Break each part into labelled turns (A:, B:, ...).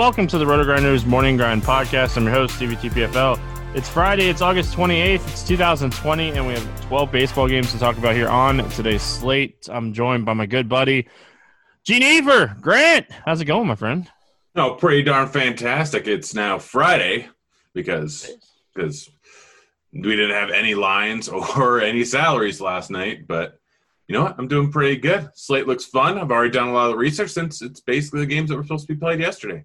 A: Welcome to the Roto Grinders Morning Grind Podcast. I'm your host, Stevie TPFL. It's Friday, it's August 28th, it's 2020, and we have 12 baseball games to talk about here on today's slate. I'm joined by my good buddy, Gene Ever. Grant, how's it going, my friend?
B: No, pretty darn fantastic. It's now Friday because because we didn't have any lines or any salaries last night, but you know what? I'm doing pretty good. Slate looks fun. I've already done a lot of research since it's basically the games that were supposed to be played yesterday.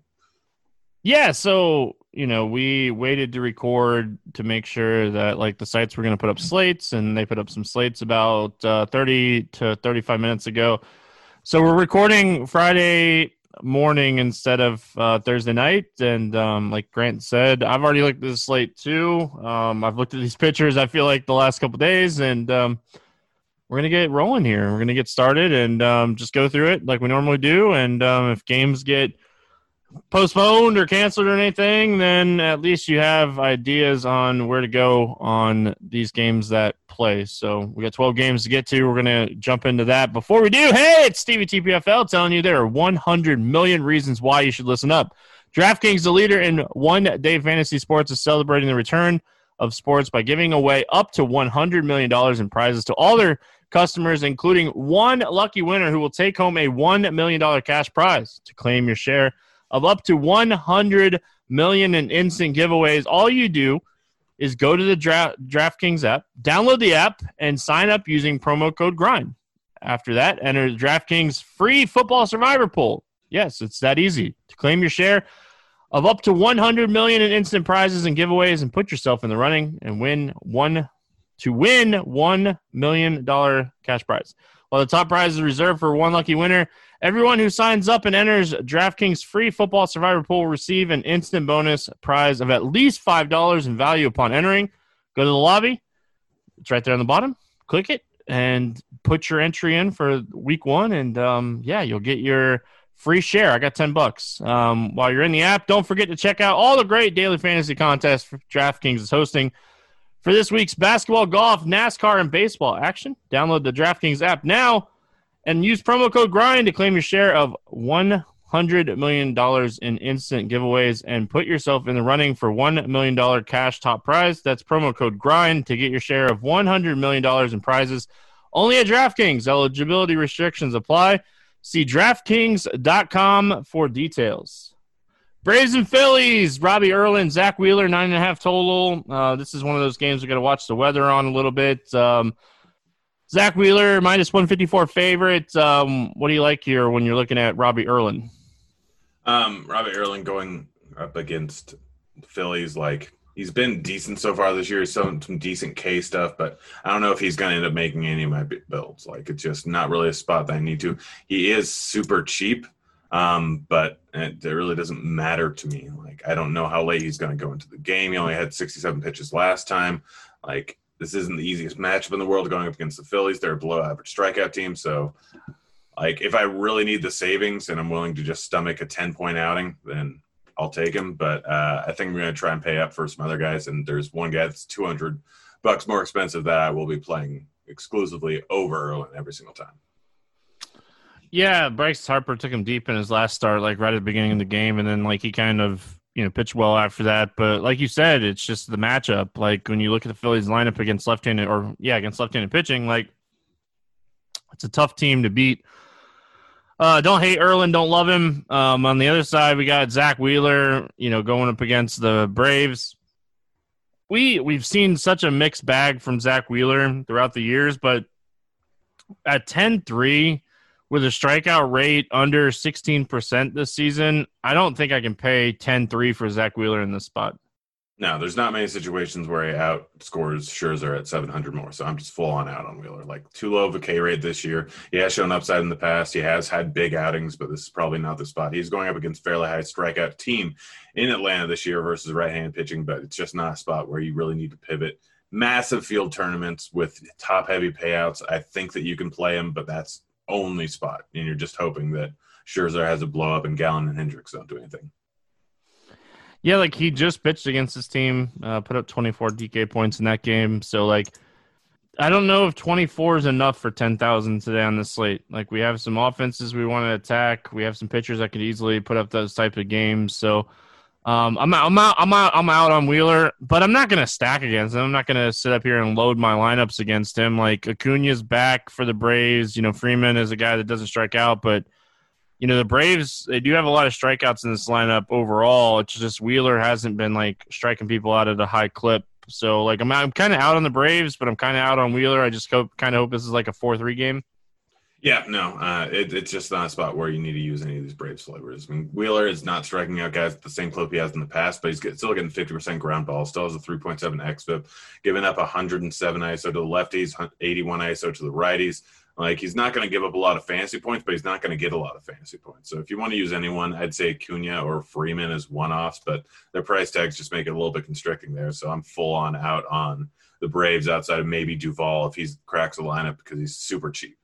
A: Yeah, so you know, we waited to record to make sure that like the sites were going to put up slates, and they put up some slates about uh, 30 to 35 minutes ago. So we're recording Friday morning instead of uh, Thursday night, and um, like Grant said, I've already looked at the slate too. Um, I've looked at these pictures. I feel like the last couple days, and um, we're gonna get rolling here. We're gonna get started and um, just go through it like we normally do. And um, if games get postponed or canceled or anything, then at least you have ideas on where to go on these games that play. So we got 12 games to get to. We're gonna jump into that. Before we do, hey, it's Stevie TPFL telling you there are 100 million reasons why you should listen up. DraftKings, the leader in one-day fantasy sports, is celebrating the return of sports by giving away up to $100 million in prizes to all their customers, including one lucky winner who will take home a $1 million cash prize to claim your share of up to 100 million in instant giveaways. All you do is go to the Dra- DraftKings app, download the app, and sign up using promo code GRIND. After that, enter the DraftKings free football survivor pool. Yes, it's that easy to claim your share of up to 100 million in instant prizes and giveaways and put yourself in the running and win one to win one million dollar cash prize. While the top prize is reserved for one lucky winner, everyone who signs up and enters DraftKings free football survivor pool will receive an instant bonus prize of at least five dollars in value upon entering. Go to the lobby; it's right there on the bottom. Click it and put your entry in for week one, and um, yeah, you'll get your free share. I got 10 bucks. Um, while you're in the app, don't forget to check out all the great daily fantasy contests DraftKings is hosting for this week's basketball, golf, NASCAR, and baseball action. Download the DraftKings app now and use promo code GRIND to claim your share of $100 million in instant giveaways and put yourself in the running for $1 million cash top prize. That's promo code GRIND to get your share of $100 million in prizes. Only at DraftKings. Eligibility restrictions apply. See DraftKings.com for details. Braves and Phillies, Robbie Erlin, Zach Wheeler, nine and a half total. Uh, this is one of those games we got to watch the weather on a little bit. Um, Zach Wheeler minus one fifty four favorite. Um, what do you like here when you're looking at Robbie Erlin?
B: Um, Robbie Erlin going up against Phillies, like he's been decent so far this year. He's shown some decent K stuff, but I don't know if he's going to end up making any of my builds. Like it's just not really a spot that I need to. He is super cheap, um, but it, it really doesn't matter to me. Like I don't know how late he's going to go into the game. He only had 67 pitches last time. Like this isn't the easiest matchup in the world going up against the Phillies. They're a below average strikeout team, so like if I really need the savings and I'm willing to just stomach a 10 point outing, then I'll take him. But uh, I think I'm going to try and pay up for some other guys. And there's one guy that's 200 bucks more expensive that I will be playing exclusively over Erlin every single time.
A: Yeah, Bryce Harper took him deep in his last start, like right at the beginning of the game, and then like he kind of you know pitched well after that. But like you said, it's just the matchup. Like when you look at the Phillies lineup against left-handed or yeah against left-handed pitching, like it's a tough team to beat. Uh, don't hate Erlin, don't love him. Um, on the other side, we got Zach Wheeler, you know, going up against the Braves. We we've seen such a mixed bag from Zach Wheeler throughout the years, but at 10-3 with a strikeout rate under 16% this season, I don't think I can pay 10-3 for Zach Wheeler in this spot.
B: No, there's not many situations where he outscores Scherzer at 700 more. So I'm just full on out on Wheeler. Like too low of a K rate this year. He has shown upside in the past. He has had big outings, but this is probably not the spot. He's going up against fairly high strikeout team in Atlanta this year versus right-hand pitching, but it's just not a spot where you really need to pivot. Massive field tournaments with top heavy payouts. I think that you can play him, but that's only spot, and you're just hoping that Scherzer has a blow up and Gallen and Hendricks don't do anything.
A: Yeah, like he just pitched against his team, uh, put up 24 DK points in that game. So like, I don't know if 24 is enough for 10,000 today on the slate. Like we have some offenses we want to attack. We have some pitchers that could easily put up those type of games. So um, I'm out, I'm out, I'm out, I'm out on Wheeler, but I'm not going to stack against him. I'm not going to sit up here and load my lineups against him. Like Acuna's back for the Braves. You know, Freeman is a guy that doesn't strike out, but you know the Braves they do have a lot of strikeouts in this lineup overall. It's just Wheeler hasn't been like striking people out at a high clip. So like I'm I'm kind of out on the Braves, but I'm kind of out on Wheeler. I just hope kind of hope this is like a four three game.
B: Yeah, no, uh, it, it's just not a spot where you need to use any of these Braves flavors. I mean, Wheeler is not striking out guys at the same clip he has in the past, but he's get, still getting 50% ground ball, still has a 3.7 xFIP, giving up 107 ISO to the lefties, 81 ISO to the righties. Like he's not going to give up a lot of fantasy points, but he's not going to get a lot of fantasy points. So if you want to use anyone, I'd say Cunha or Freeman as one-offs, but their price tags just make it a little bit constricting there. So I'm full on out on the Braves outside of maybe Duvall if he cracks the lineup because he's super cheap.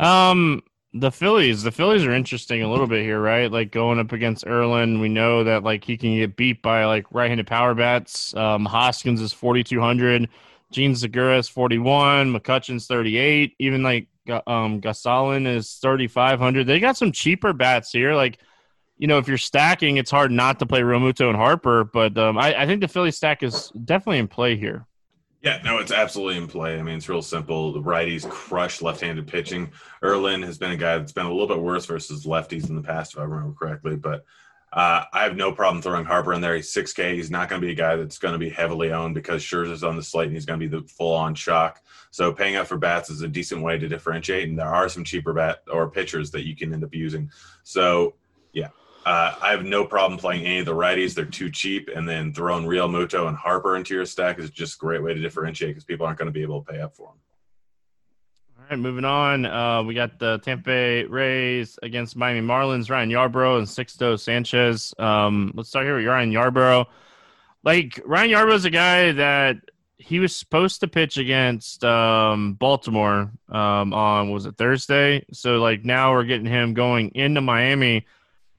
A: Um, the Phillies, the Phillies are interesting a little bit here, right? Like going up against Erlin, we know that like he can get beat by like right-handed power bats. Um, Hoskins is 4,200. Jean Segura is 41, McCutchen's 38, even like um Gosselin is 3500. They got some cheaper bats here. Like, you know, if you're stacking, it's hard not to play Realmuto and Harper, but um, I, I think the Philly stack is definitely in play here.
B: Yeah, no, it's absolutely in play. I mean, it's real simple. The righties crush left-handed pitching. Erlin has been a guy that's been a little bit worse versus lefties in the past, if I remember correctly. But uh, I have no problem throwing Harper in there. He's 6K. He's not going to be a guy that's going to be heavily owned because Scherzer's on the slate and he's going to be the full on shock. So paying up for bats is a decent way to differentiate. And there are some cheaper bat or pitchers that you can end up using. So, yeah, uh, I have no problem playing any of the righties. They're too cheap. And then throwing Realmuto and Harper into your stack is just a great way to differentiate because people aren't going to be able to pay up for them All
A: right, moving on. Uh, we got the Tampa Bay Rays against Miami Marlins. Ryan Yarbrough and Sixto Sanchez. Um, let's start here with Ryan Yarbrough. Like Ryan Yarbrough is a guy that he was supposed to pitch against um, Baltimore um, on was it Thursday? So like now we're getting him going into Miami.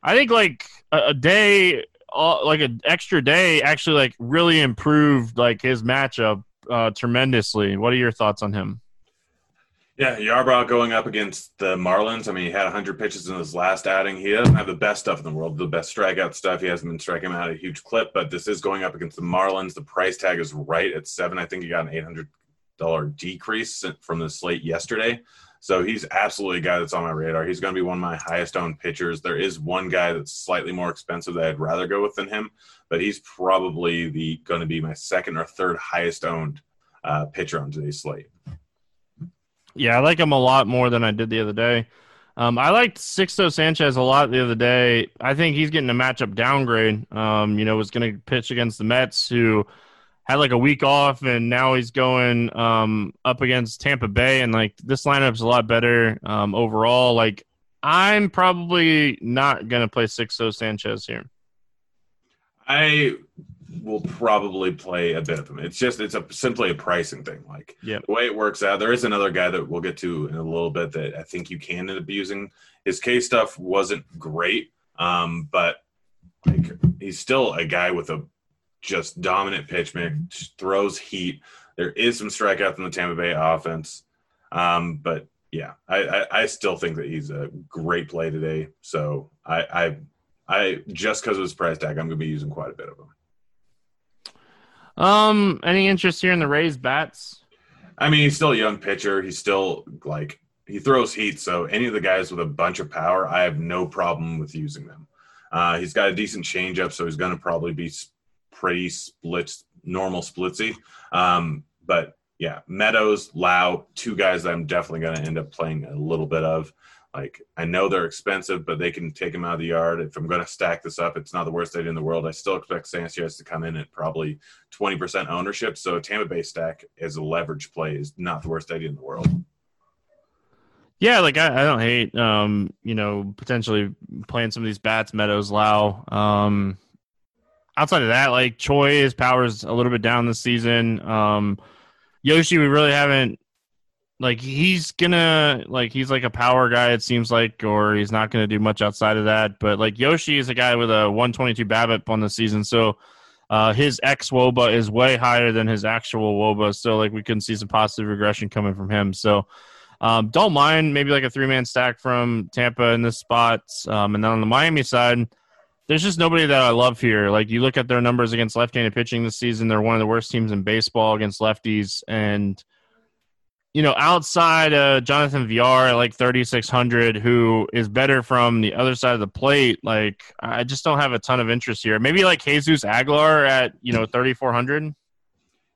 A: I think like a, a day, uh, like an extra day, actually like really improved like his matchup uh, tremendously. What are your thoughts on him?
B: Yeah, Yarbrough going up against the Marlins. I mean, he had 100 pitches in his last outing. He doesn't have the best stuff in the world, the best strikeout stuff. He hasn't been striking out a huge clip, but this is going up against the Marlins. The price tag is right at seven. I think he got an $800 decrease from the slate yesterday. So he's absolutely a guy that's on my radar. He's going to be one of my highest owned pitchers. There is one guy that's slightly more expensive that I'd rather go with than him, but he's probably the going to be my second or third highest owned uh, pitcher on today's slate.
A: Yeah, I like him a lot more than I did the other day. Um, I liked Sixto Sanchez a lot the other day. I think he's getting a matchup downgrade. Um, you know, was going to pitch against the Mets, who had like a week off, and now he's going um, up against Tampa Bay, and like this lineup's a lot better um, overall. Like, I'm probably not going to play Sixto Sanchez here.
B: I will probably play a bit of him. It's just it's a simply a pricing thing. Like
A: Yep.
B: the way it works out. There is another guy that we'll get to in a little bit that I think you can end up using. His K stuff wasn't great, um, but like he's still a guy with a just dominant pitch mix, throws heat. There is some strikeouts in the Tampa Bay offense, um, but yeah, I, I, I still think that he's a great play today. So I I, I just because of his price tag, I'm going to be using quite a bit of him.
A: Um, any interest here in the Rays bats?
B: I mean, he's still a young pitcher. He's still like he throws heat. So any of the guys with a bunch of power, I have no problem with using them. Uh, he's got a decent changeup, so he's going to probably be pretty split, normal splitsy. Um, but yeah, Meadows, Lowe, two guys I'm definitely going to end up playing a little bit of. Like I know they're expensive, but they can take them out of the yard. If I'm going to stack this up, it's not the worst idea in the world. I still expect Sanchez to come in at probably 20% ownership. So Tampa Bay stack as a leverage play is not the worst idea in the world.
A: Yeah, like I, I don't hate um, you know, potentially playing some of these bats, Meadows, Lowe. Um outside of that, like Choi, his power's a little bit down this season. Um Yoshi, we really haven't like he's gonna like he's like a power guy, it seems like, or he's not gonna do much outside of that. But like Yoshi is a guy with a one twenty two BABIP on the season, so uh, his ex woba is way higher than his actual woba, so like we can see some positive regression coming from him. So um, don't mind maybe like a three man stack from Tampa in this spot. Um, and then on the Miami side, there's just nobody that I love here. Like you look at their numbers against left handed pitching this season, they're one of the worst teams in baseball against lefties. And, you know, outside uh, Jonathan Villar at like 3,600, who is better from the other side of the plate, like I just don't have a ton of interest here. Maybe like Jesus Aguilar at, you know, 3,400.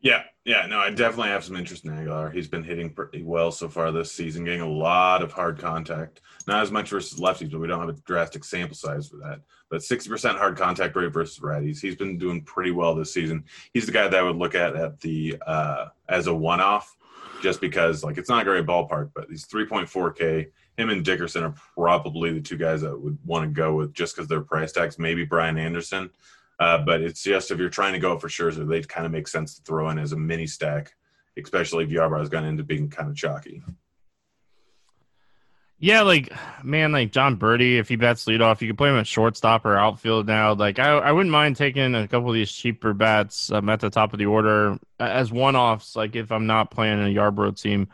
B: Yeah, yeah, no, I definitely have some interest in Aguilar. He's been hitting pretty well so far this season, getting a lot of hard contact. Not as much versus lefties, but we don't have a drastic sample size for that. But 60% hard contact rate versus righties. He's been doing pretty well this season. He's the guy that I would look at at the uh, as a one-off, just because like it's not a great ballpark, but he's 3.4K. Him and Dickerson are probably the two guys that would want to go with just because their price tags. Maybe Brian Anderson. Uh, but it's just if you're trying to go for Scherzer, they kind of make sense to throw in as a mini stack, especially if Yarbrough is going to end up being kind of chalky.
A: Yeah, like man, like Jon Berti, if he bats leadoff, you can play him at shortstop or outfield now. Like I, I wouldn't mind taking a couple of these cheaper bats um, at the top of the order as one offs. Like if I'm not playing a Yarbrough team.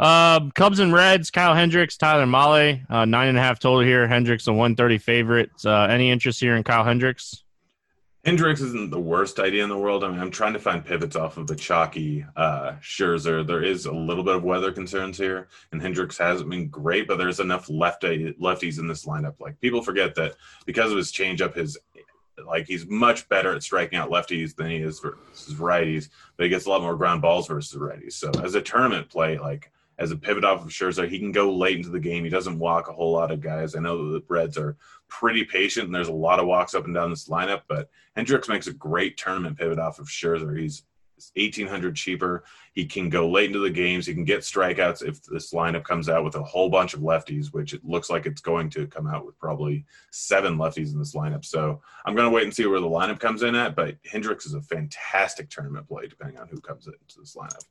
A: Uh, Cubs and Reds, Kyle Hendricks, Tyler Mahle, uh, nine and a half total here. Hendricks a 130 favorite. Uh, any interest here in Kyle Hendricks?
B: Hendricks isn't the worst idea in the world. I mean, I'm trying to find pivots off of the chalky uh, Scherzer. There is a little bit of weather concerns here, and Hendricks hasn't been great, but there's enough lefty lefties in this lineup. Like people forget that because of his changeup, his like he's much better at striking out lefties than he is versus righties, but he gets a lot more ground balls versus righties. So as a tournament play, like as a pivot off of Scherzer, he can go late into the game. He doesn't walk a whole lot of guys. I know the Reds are pretty patient, and there's a lot of walks up and down this lineup, but Hendricks makes a great tournament pivot off of Scherzer. He's 1800 cheaper. He can go late into the games. He can get strikeouts if this lineup comes out with a whole bunch of lefties, which it looks like it's going to come out with probably seven lefties in this lineup. So I'm going to wait and see where the lineup comes in at. But Hendricks is a fantastic tournament play, depending on who comes into this lineup.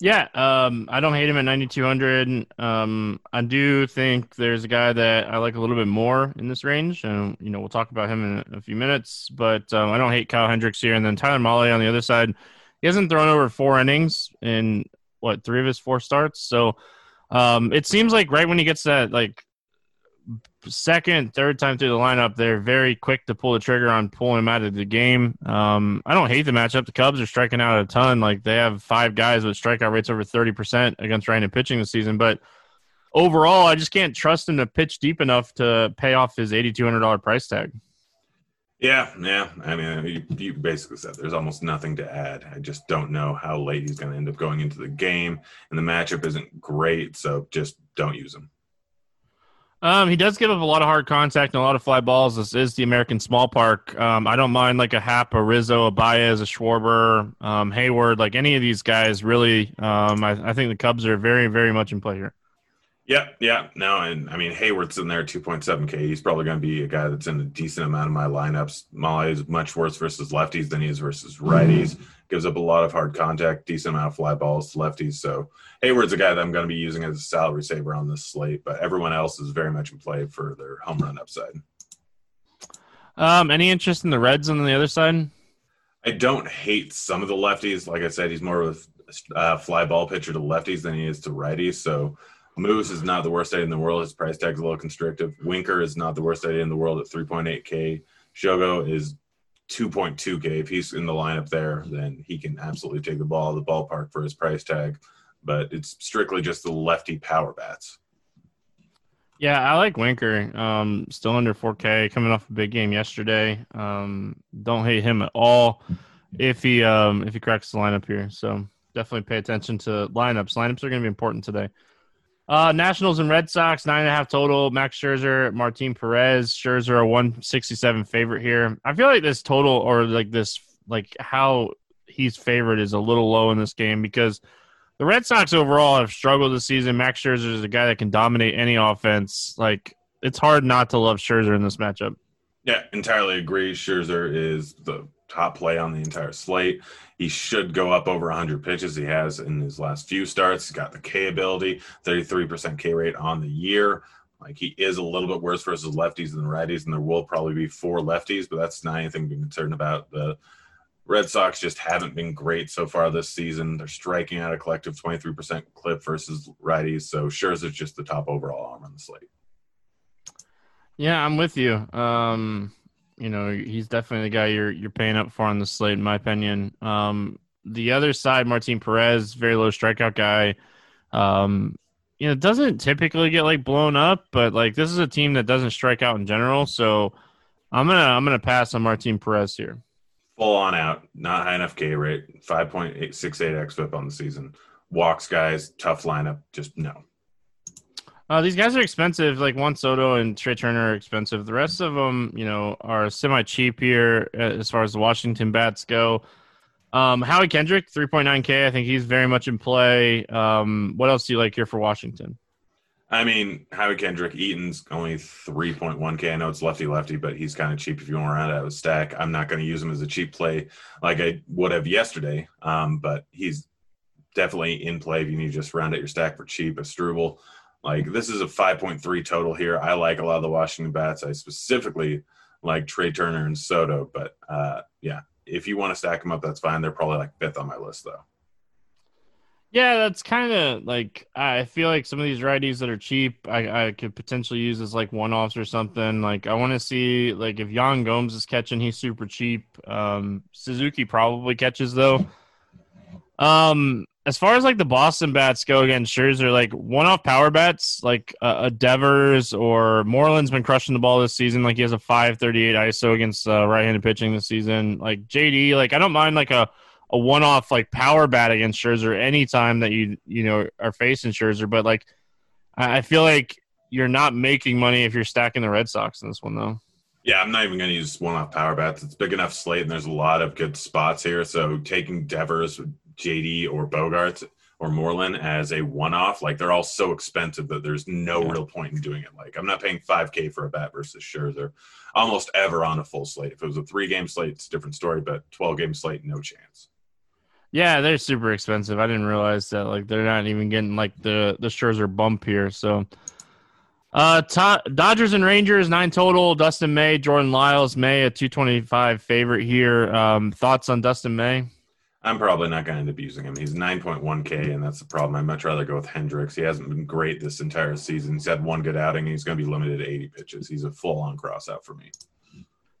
A: Yeah, um, I don't hate him at 9,200. Um, I do think there's a guy that I like a little bit more in this range, and you know we'll talk about him in a few minutes. But um, I don't hate Kyle Hendricks here, and then Tyler Mahle on the other side. He hasn't thrown over four innings in what three of his four starts, so um, it seems like right when he gets that like second, third time through the lineup, they're very quick to pull the trigger on pulling him out of the game. Um, I don't hate the matchup. The Cubs are striking out a ton. Like they have five guys with strikeout rates over thirty percent against right-handed pitching this season, but overall, I just can't trust him to pitch deep enough to pay off his eighty-two hundred dollar price tag.
B: Yeah, yeah. I mean, you, you, basically said there's almost nothing to add. I just don't know how late he's going to end up going into the game, and the matchup isn't great, so just don't use him.
A: Um, he does give up a lot of hard contact and a lot of fly balls. This is the American Small Park. Um, I don't mind like a Happ, a Rizzo, a Baez, a Schwarber, um, Heyward, like any of these guys. Really, um, I, I think the Cubs are very, very much in play here.
B: Yeah, yeah, no, and I mean Heyward's in there 2.7K. He's probably going to be a guy that's in a decent amount of my lineups. Mahle is much worse versus lefties than he is versus righties. Mm-hmm. Gives up a lot of hard contact, decent amount of fly balls to lefties. So Heyward's a guy that I'm going to be using as a salary saver on this slate, but everyone else is very much in play for their home run upside.
A: Um, any interest in the Reds on the other side?
B: I don't hate some of the lefties. Like I said, he's more of a uh, fly ball pitcher to lefties than he is to righties. So Moose is not the worst idea in the world. His price tag's a little constrictive. Winker is not the worst idea in the world at 3.8K. Shogo is 2.2K. If he's in the lineup there, then he can absolutely take the ball out of the ballpark for his price tag. But it's strictly just the lefty power bats.
A: Yeah, I like Winker. Um, still under 4K, coming off a big game yesterday. Um, don't hate him at all if he um, if he cracks the lineup here. So definitely pay attention to lineups. Lineups are going to be important today. Uh, Nationals and Red Sox, nine and a half total. Max Scherzer, Martin Perez. Scherzer, a 167 favorite here. I feel like this total or like this, like how he's favored is a little low in this game because the Red Sox overall have struggled this season. Max Scherzer is a guy that can dominate any offense. Like, it's hard not to love Scherzer in this matchup.
B: Yeah, entirely agree. Scherzer is the top play on the entire slate. He should go up over 100 pitches. He has in his last few starts. He's got the K ability, 33% K rate on the year. Like he is a little bit worse versus lefties than righties, and there will probably be four lefties, but that's not anything to be concerned about. The Red Sox just haven't been great so far this season. They're striking out a collective 23% clip versus righties, so Scherzer's just the top overall arm on the slate.
A: Yeah, I'm with you. Um, you know, he's definitely the guy you're you're paying up for on the slate, in my opinion. Um, the other side, Martin Perez, very low strikeout guy. Um, you know, doesn't typically get like blown up, but like this is a team that doesn't strike out in general. So I'm gonna I'm gonna pass on Martin Perez here.
B: Full on out, not high enough K rate, five point eight six eight xFIP on the season. Walks guys, tough lineup, just no.
A: Uh, these guys are expensive. Like Juan Soto and Trea Turner are expensive. The rest of them, you know, are semi cheap here uh, as far as the Washington bats go. Um, Howie Kendrick, 3.9K. I think he's very much in play. Um, what else do you like here for Washington?
B: I mean, Howie Kendrick, Eaton's only 3.1K. I know it's lefty lefty, but he's kind of cheap if you want to round out a stack. I'm not going to use him as a cheap play like I would have yesterday, um, but he's definitely in play if you need to just round out your stack for cheap. A Asdrubal, like this is a 5.3 total here. I like a lot of the Washington bats. I specifically like Trea Turner and Soto, but uh, yeah, if you want to stack them up, that's fine. They're probably like fifth on my list though.
A: Yeah, that's kind of like I feel like some of these righties that are cheap, I, I could potentially use as like one offs or something. Like I want to see like if Yan Gomes is catching, he's super cheap. Um, Suzuki probably catches though. Um, as far as like the Boston bats go against Scherzer, like one off power bats, like uh, a Devers or Moreland's been crushing the ball this season. Like he has a 538 ISO against uh, right handed pitching this season. Like JD, like I don't mind like a, a one off like power bat against Scherzer anytime that you, you know, are facing Scherzer. But like I, I feel like you're not making money if you're stacking the Red Sox in this one though.
B: Yeah, I'm not even going to use one off power bats. It's big enough slate, and there's a lot of good spots here. So taking Devers JD or Bogaerts or Moreland as a one-off. Like they're all so expensive that there's no yeah. real point in doing it. Like I'm not paying 5K for a bat versus Scherzer almost ever on a full slate. If it was a three-game slate, it's a different story. But 12-game slate, no chance.
A: Yeah, they're super expensive. I didn't realize that. Like they're not even getting like the the Scherzer bump here. So. Uh, Dodgers and Rangers nine total. Dustin May, Jordan Lyles, May a two twenty five favorite here. Um, thoughts on Dustin May?
B: I'm probably not going to end up using him. He's 9.1K, and that's the problem. I'd much rather go with Hendricks. He hasn't been great this entire season. He's had one good outing. and He's going to be limited to 80 pitches. He's a full on cross out for me.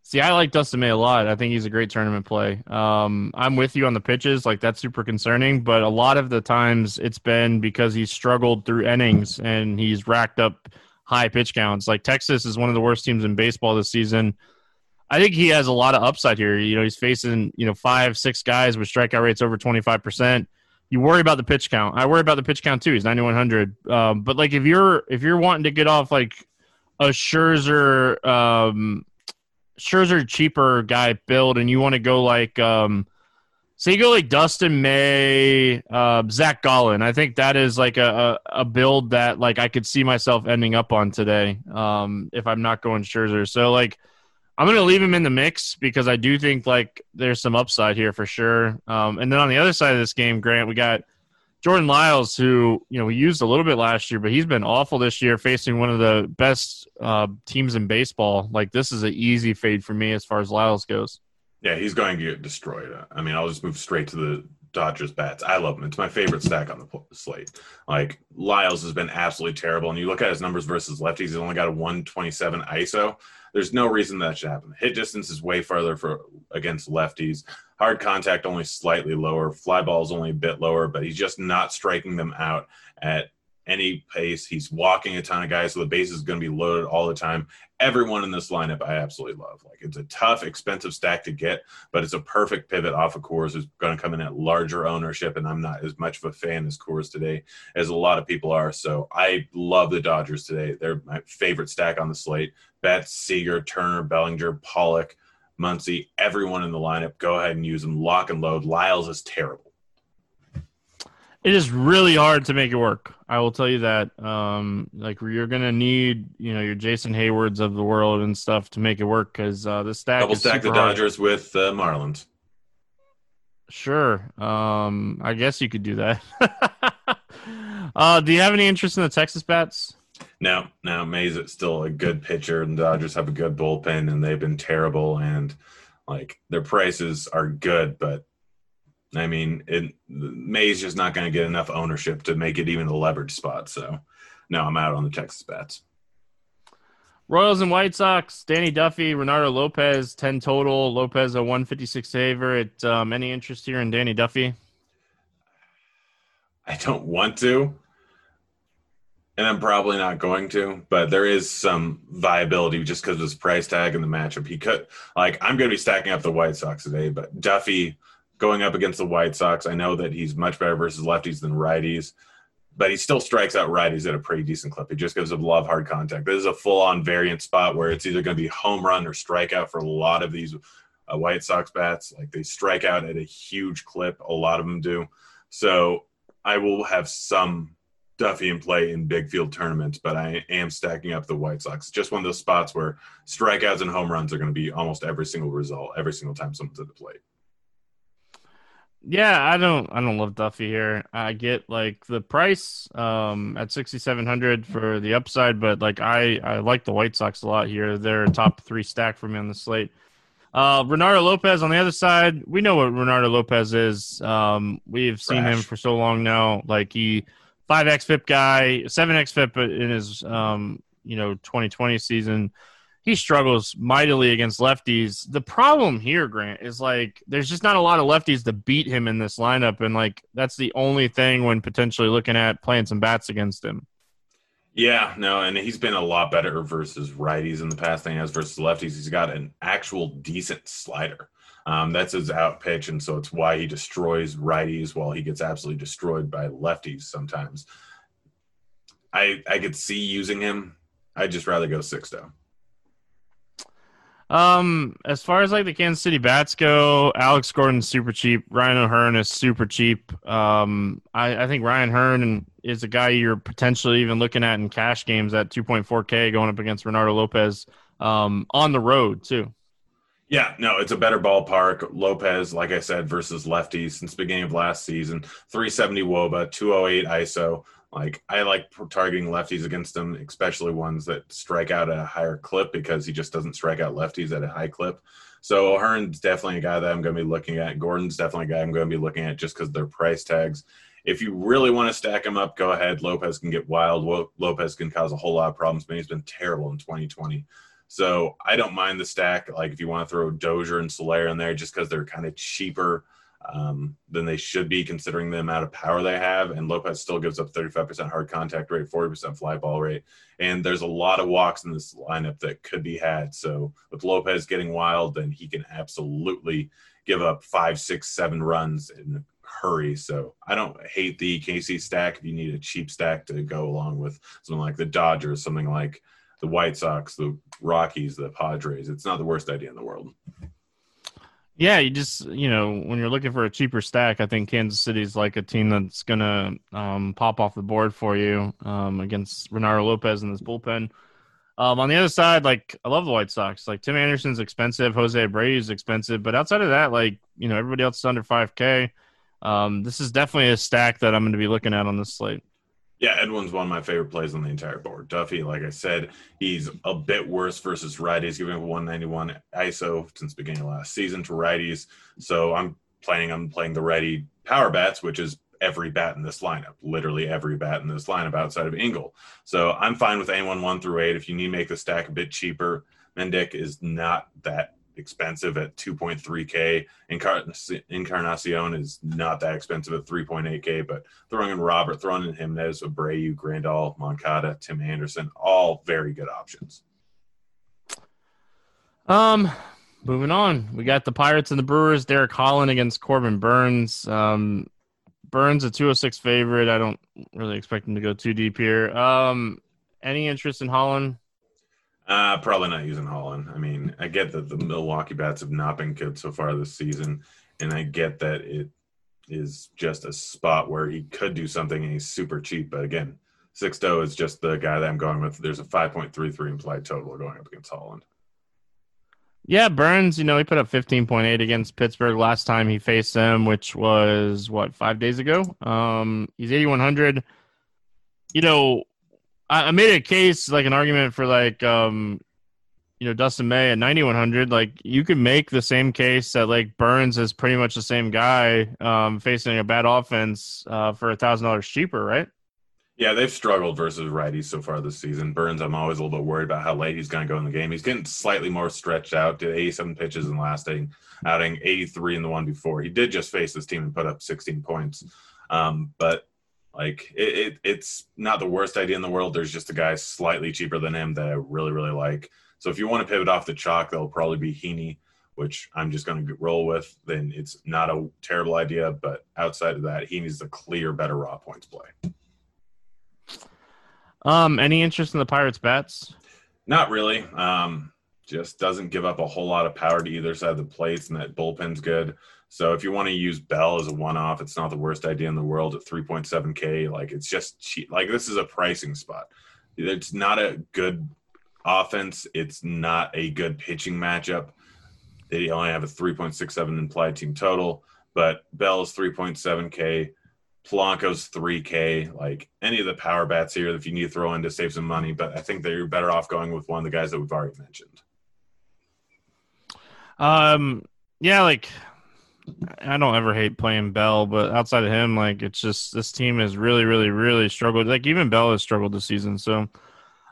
A: See, I like Dustin May a lot. I think he's a great tournament play. Um, I'm with you on the pitches. Like, that's super concerning. But a lot of the times it's been because he's struggled through innings and he's racked up high pitch counts. Like, Texas is one of the worst teams in baseball this season I think he has a lot of upside here. You know, he's facing you know five, six guys with strikeout rates over twenty five percent. You worry about the pitch count. I worry about the pitch count too. He's ninety one hundred. Um, but like if you're if you're wanting to get off like a Scherzer, um, Scherzer cheaper guy build, and you want to go like um, so you go like Dustin May, uh, Zach Gallen. I think that is like a, a, a, build that like I could see myself ending up on today um, if I'm not going Scherzer. So like I'm gonna leave him in the mix because I do think like there's some upside here for sure. Um, and then on the other side of this game, Grant, we got Jordan Lyles, who you know we used a little bit last year, but he's been awful this year, facing one of the best uh, teams in baseball. Like this is an easy fade for me as far as Lyles goes.
B: Yeah, he's going to get destroyed. I mean, I'll just move straight to the Dodgers bats. I love him. It's my favorite stack on the slate. Like Lyles has been absolutely terrible, and you look at his numbers versus lefties. He's only got a 127 ISO. There's no reason that should happen. Hit distance is way farther for against lefties. Hard contact only slightly lower. Fly ball is only a bit lower, but he's just not striking them out at any pace. He's walking a ton of guys, so the base is going to be loaded all the time. Everyone in this lineup, I absolutely love. Like it's a tough, expensive stack to get, but it's a perfect pivot off of Coors, Is going to come in at larger ownership, and I'm not as much of a fan as Coors today as a lot of people are. So I love the Dodgers today. They're my favorite stack on the slate. Betts, Seager, Turner, Bellinger, Pollock, Muncy, everyone in the lineup. Go ahead and use them. Lock and load. Lyles is terrible.
A: It is really hard to make it work. I will tell you that. Um, like you're gonna need, you know, your Jason Heywards of the world and stuff to make it work because uh, the stack
B: double stack the Dodgers hard. with uh, Marlins.
A: Sure. Um, I guess you could do that. uh, do you have any interest in the Texas bats?
B: No, no. Mays is still a good pitcher, and the Dodgers have a good bullpen, and they've been terrible. And like their prices are good, but I mean, it, May's just not going to get enough ownership to make it even a leverage spot. So, no, I'm out on the Texas bats.
A: Royals and White Sox, Danny Duffy, Reynaldo Lopez, 10 total. Lopez, a 156 favorite. Um, any interest here in Danny Duffy?
B: I don't want to, and I'm probably not going to, but there is some viability just because of his price tag and the matchup. He could, like, I'm going to be stacking up the White Sox today, but Duffy – going up against the White Sox. I know that he's much better versus lefties than righties, but he still strikes out righties at a pretty decent clip. He just gives them a lot of hard contact. This is a full on variant spot where it's either going to be home run or strikeout for a lot of these uh, White Sox bats. Like they strike out at a huge clip. A lot of them do. So I will have some Duffy in play in big field tournaments, but I am stacking up the White Sox. Just one of those spots where strikeouts and home runs are going to be almost every single result every single time someone's at the plate.
A: Yeah, I don't I don't love Duffy here. I get like the price um at 6700 for the upside, but like I I like the White Sox a lot here. They're top 3 stack for me on the slate. Uh Reynaldo Lopez on the other side, we know what Reynaldo Lopez is. Um we've seen Crash. him for so long now. Like he 5x FIP guy, 7x FIP in his um you know 2020 season he struggles mightily against lefties. The problem here, Grant, is like there's just not a lot of lefties to beat him in this lineup, and like that's the only thing when potentially looking at playing some bats against him.
B: Yeah, no, and he's been a lot better versus righties in the past than he has versus lefties. He's got an actual decent slider. Um, that's his out pitch, and so it's why he destroys righties while he gets absolutely destroyed by lefties sometimes. I I could see using him. I'd just rather go six though.
A: Um, as far as like the Kansas City bats go, Alex Gordon's super cheap. Ryan O'Hearn is super cheap. Um, I, I think Ryan Hearn is a guy you're potentially even looking at in cash games at 2.4K going up against Reynaldo Lopez um, on the road too.
B: Yeah, no, it's a better ballpark. Lopez, like I said, versus lefties since the beginning of last season, 370 Woba, 208 ISO. Like I like targeting lefties against him, especially ones that strike out at a higher clip because he just doesn't strike out lefties at a high clip. So O'Hearn's definitely a guy that I'm going to be looking at. Gordon's definitely a guy I'm going to be looking at just because their price tags. If you really want to stack him up, go ahead. Lopez can get wild. Lopez can cause a whole lot of problems, but he's been terrible in 2020. So I don't mind the stack. Like if you want to throw Dozier and Soler in there just because they're kind of cheaper um, then they should be considering the amount of power they have. And Lopez still gives up 35% hard contact rate, 40% fly ball rate. And there's a lot of walks in this lineup that could be had. So with Lopez getting wild, then he can absolutely give up five, six, seven runs in a hurry. So I don't hate the KC stack if you need a cheap stack to go along with something like the Dodgers, something like the White Sox, the Rockies, the Padres. It's not the worst idea in the world.
A: Yeah, you just you know when you're looking for a cheaper stack, I think Kansas City's like a team that's gonna um, pop off the board for you um, against Reynaldo Lopez in this bullpen. Um, on the other side, like I love the White Sox. Like Tim Anderson's expensive, Jose Abreu's expensive, but outside of that, like you know everybody else is under five K. Um, this is definitely a stack that I'm going to be looking at on this slate.
B: Yeah, Edwin's one of my favorite plays on the entire board. Duffy, like I said, he's a bit worse versus righties, giving up 191 ISO since beginning of last season to righties. So I'm planning on playing the righty power bats, which is every bat in this lineup, literally every bat in this lineup outside of Engel. So I'm fine with anyone one through eight. If you need to make the stack a bit cheaper, Mendick is not that expensive at 2.3K. Encarnacion is not that expensive at 3.8K, but throwing in Robert, throwing in Jimenez, Abreu, Grandal, Moncada, Tim Anderson, all very good options.
A: Um, moving on, we got the Pirates and the Brewers. Derek Holland against Corbin Burnes. Um, Burnes a 206 favorite. I don't really expect him to go too deep here. Um, any interest in Holland?
B: Uh, probably not using Holland. I mean, I get that the Milwaukee bats have not been good so far this season, and I get that it is just a spot where he could do something and he's super cheap. But again, Sixto is just the guy that I'm going with. There's a 5.33 implied total going up against Holland.
A: Yeah, Burnes, you know, he put up 15.8 against Pittsburgh last time he faced them, which was what, five days ago? Um, he's 8,100. You know, I, I made a case like an argument for like um you know Dustin May at 9100 like you could make the same case that like Burnes is pretty much the same guy um facing a bad offense uh for a thousand dollars cheaper right?
B: Yeah they've struggled versus righties so far this season. Burnes I'm always a little bit worried about how late he's going to go in the game. He's getting slightly more stretched out did 87 pitches in the last outing outing 83 in the one before. He did just face this team and put up 16 points. Um but like it, it, it's not the worst idea in the world. There's just a guy slightly cheaper than him that I really really like. So if you want to pivot off the chalk, that'll probably be Heaney, which I'm just going to roll with. Then it's not a terrible idea, but outside of that, Heaney's a clear better raw points play.
A: Um, any interest in the Pirates bats?
B: Not really. Um, just doesn't give up a whole lot of power to either side of the plates, and that bullpen's good. So if you want to use Bell as a one-off, it's not the worst idea in the world at 3.7K. Like it's just cheap. Like this is a pricing spot. It's not a good offense. It's not a good pitching matchup. They only have a 3.67 implied team total, but Bell's 3.7K. Polanco's 3K. Like any of the power bats here, if you need to throw in to save some money, but I think that you're better off going with one of the guys that we've already mentioned.
A: Um, yeah, like I don't ever hate playing Bell, but outside of him, like it's just this team has really, really, really struggled. Like even Bell has struggled this season. So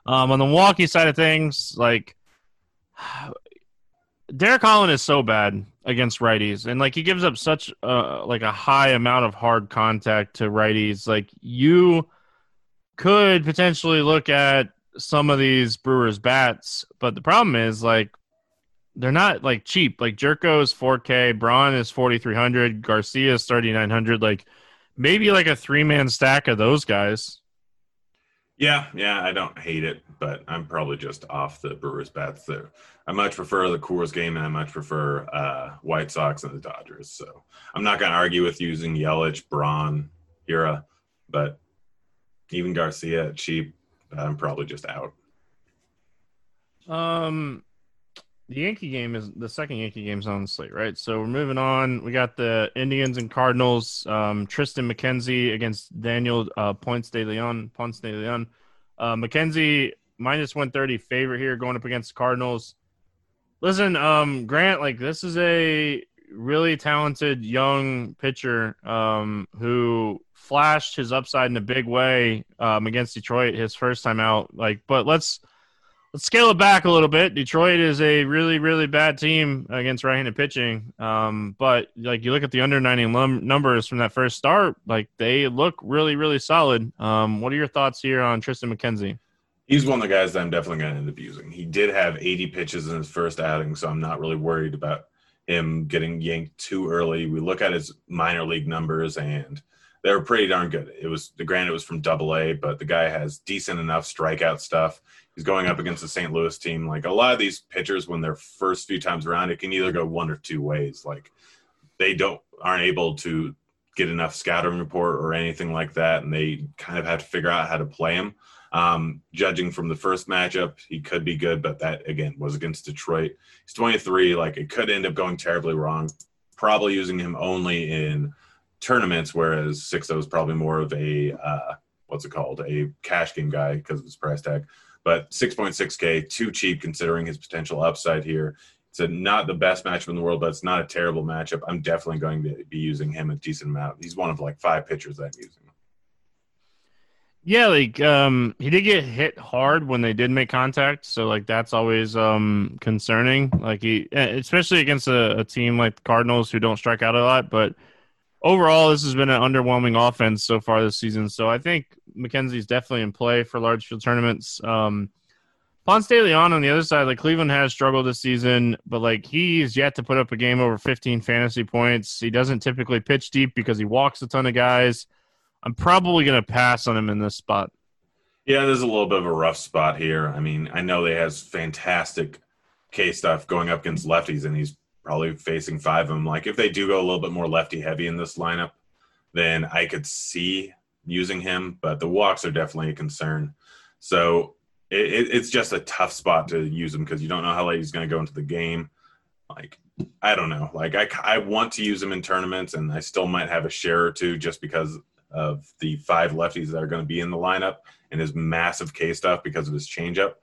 A: um, on the Milwaukee side of things, like Derek Holland is so bad against righties, and like he gives up such uh, like a high amount of hard contact to righties. Like you could potentially look at some of these Brewers bats, but the problem is like they're not like cheap. Like Gyorko is 4K, Braun is 4,300, Garcia is 3,900. Like maybe like a three man stack of those guys.
B: Yeah, yeah, I don't hate it, but I'm probably just off the Brewers bats there. I much prefer the Coors game, and I much prefer uh, White Sox and the Dodgers. So I'm not going to argue with using Yelich, Braun, Hiura, but even Garcia cheap, I'm probably just out.
A: Um, the Yankee game is the second Yankee game's on the slate, right? So we're moving on. We got the Indians and Cardinals. Um, Triston McKenzie against Daniel uh, Ponce de Leon. Ponce de Leon. Uh, McKenzie minus one thirty favorite here, going up against the Cardinals. Listen, um, Grant, like this is a really talented young pitcher um, who flashed his upside in a big way um, against Detroit his first time out. Like, but let's Let's scale it back a little bit. Detroit is a really, really bad team against right-handed pitching. Um, but like you look at the under 90 lum- numbers from that first start, like they look really, really solid. Um, what are your thoughts here on Triston McKenzie?
B: He's one of the guys that I'm definitely going to end up using. He did have 80 pitches in his first outing, so I'm not really worried about him getting yanked too early. We look at his minor league numbers and they were pretty darn good. It was the granted it was from double A, but the guy has decent enough strikeout stuff. He's going up against the St. Louis team. Like a lot of these pitchers, when they're first few times around, it can either go one or two ways. Like they don't aren't able to get enough scouting report or anything like that, and they kind of have to figure out how to play him. Um, judging from the first matchup, he could be good, but that again was against Detroit. He's 23. Like it could end up going terribly wrong. Probably using him only in tournaments, whereas Sixto is probably more of a uh, what's it called, a cash game guy because of his price tag. But 6.6K, too cheap considering his potential upside here. It's a, not the best matchup in the world, but it's not a terrible matchup. I'm definitely going to be using him a decent amount. He's one of like five pitchers I'm using.
A: Yeah, like um he did get hit hard when they did make contact, so like that's always um concerning. Like he especially against a, a team like the Cardinals who don't strike out a lot, but overall, this has been an underwhelming offense so far this season. So I think McKenzie's definitely in play for large field tournaments. Um, Ponce de Leon on the other side, like Cleveland has struggled this season, but like he's yet to put up a game over 15 fantasy points. He doesn't typically pitch deep because he walks a ton of guys. I'm probably going to pass on him in this spot.
B: Yeah, there's a little bit of a rough spot here. I mean, I know they has fantastic K stuff going up against lefties, and he's probably facing five of them. Like if they do go a little bit more lefty heavy in this lineup, then I could see using him, but the walks are definitely a concern. So it, it's just a tough spot to use him because you don't know how late he's going to go into the game. Like I don't know. Like I, I want to use him in tournaments, and I still might have a share or two just because of the five lefties that are going to be in the lineup and his massive K stuff because of his changeup.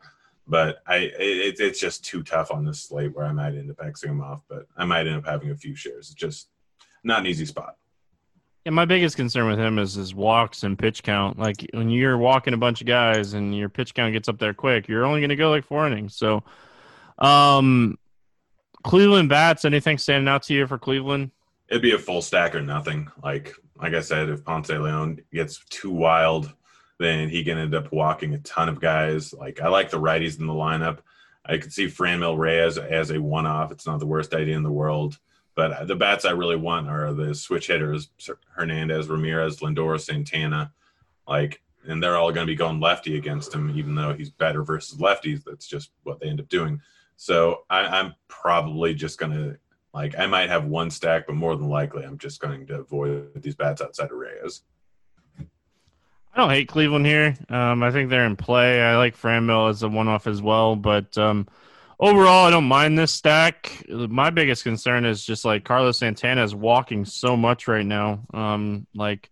B: But I, it, it's just too tough on this slate where I might end up Xing him off. But I might end up having a few shares. It's just not an easy spot.
A: Yeah, my biggest concern with him is his walks and pitch count. Like when you're walking a bunch of guys and your pitch count gets up there quick, you're only going to go like four innings. So, um, Cleveland bats. Anything standing out to you for Cleveland?
B: It'd be a full stack or nothing. Like like I said, if Ponce Leon gets too wild, then he can end up walking a ton of guys. Like I like the righties in the lineup. I could see Franmil Reyes as a one-off. It's not the worst idea in the world. But uh, the bats I really want are the switch hitters: Hernandez, Ramirez, Lindor, Santana. Like, and they're all going to be going lefty against him, even though he's better versus lefties. That's just what they end up doing. So I, I'm probably just going to like. I might have one stack, but more than likely, I'm just going to avoid these bats outside of Reyes.
A: I don't hate Cleveland here. Um, I think they're in play. I like Franmil as a one-off as well, but um, overall, I don't mind this stack. My biggest concern is just like Carlos Santana is walking so much right now. Um, like,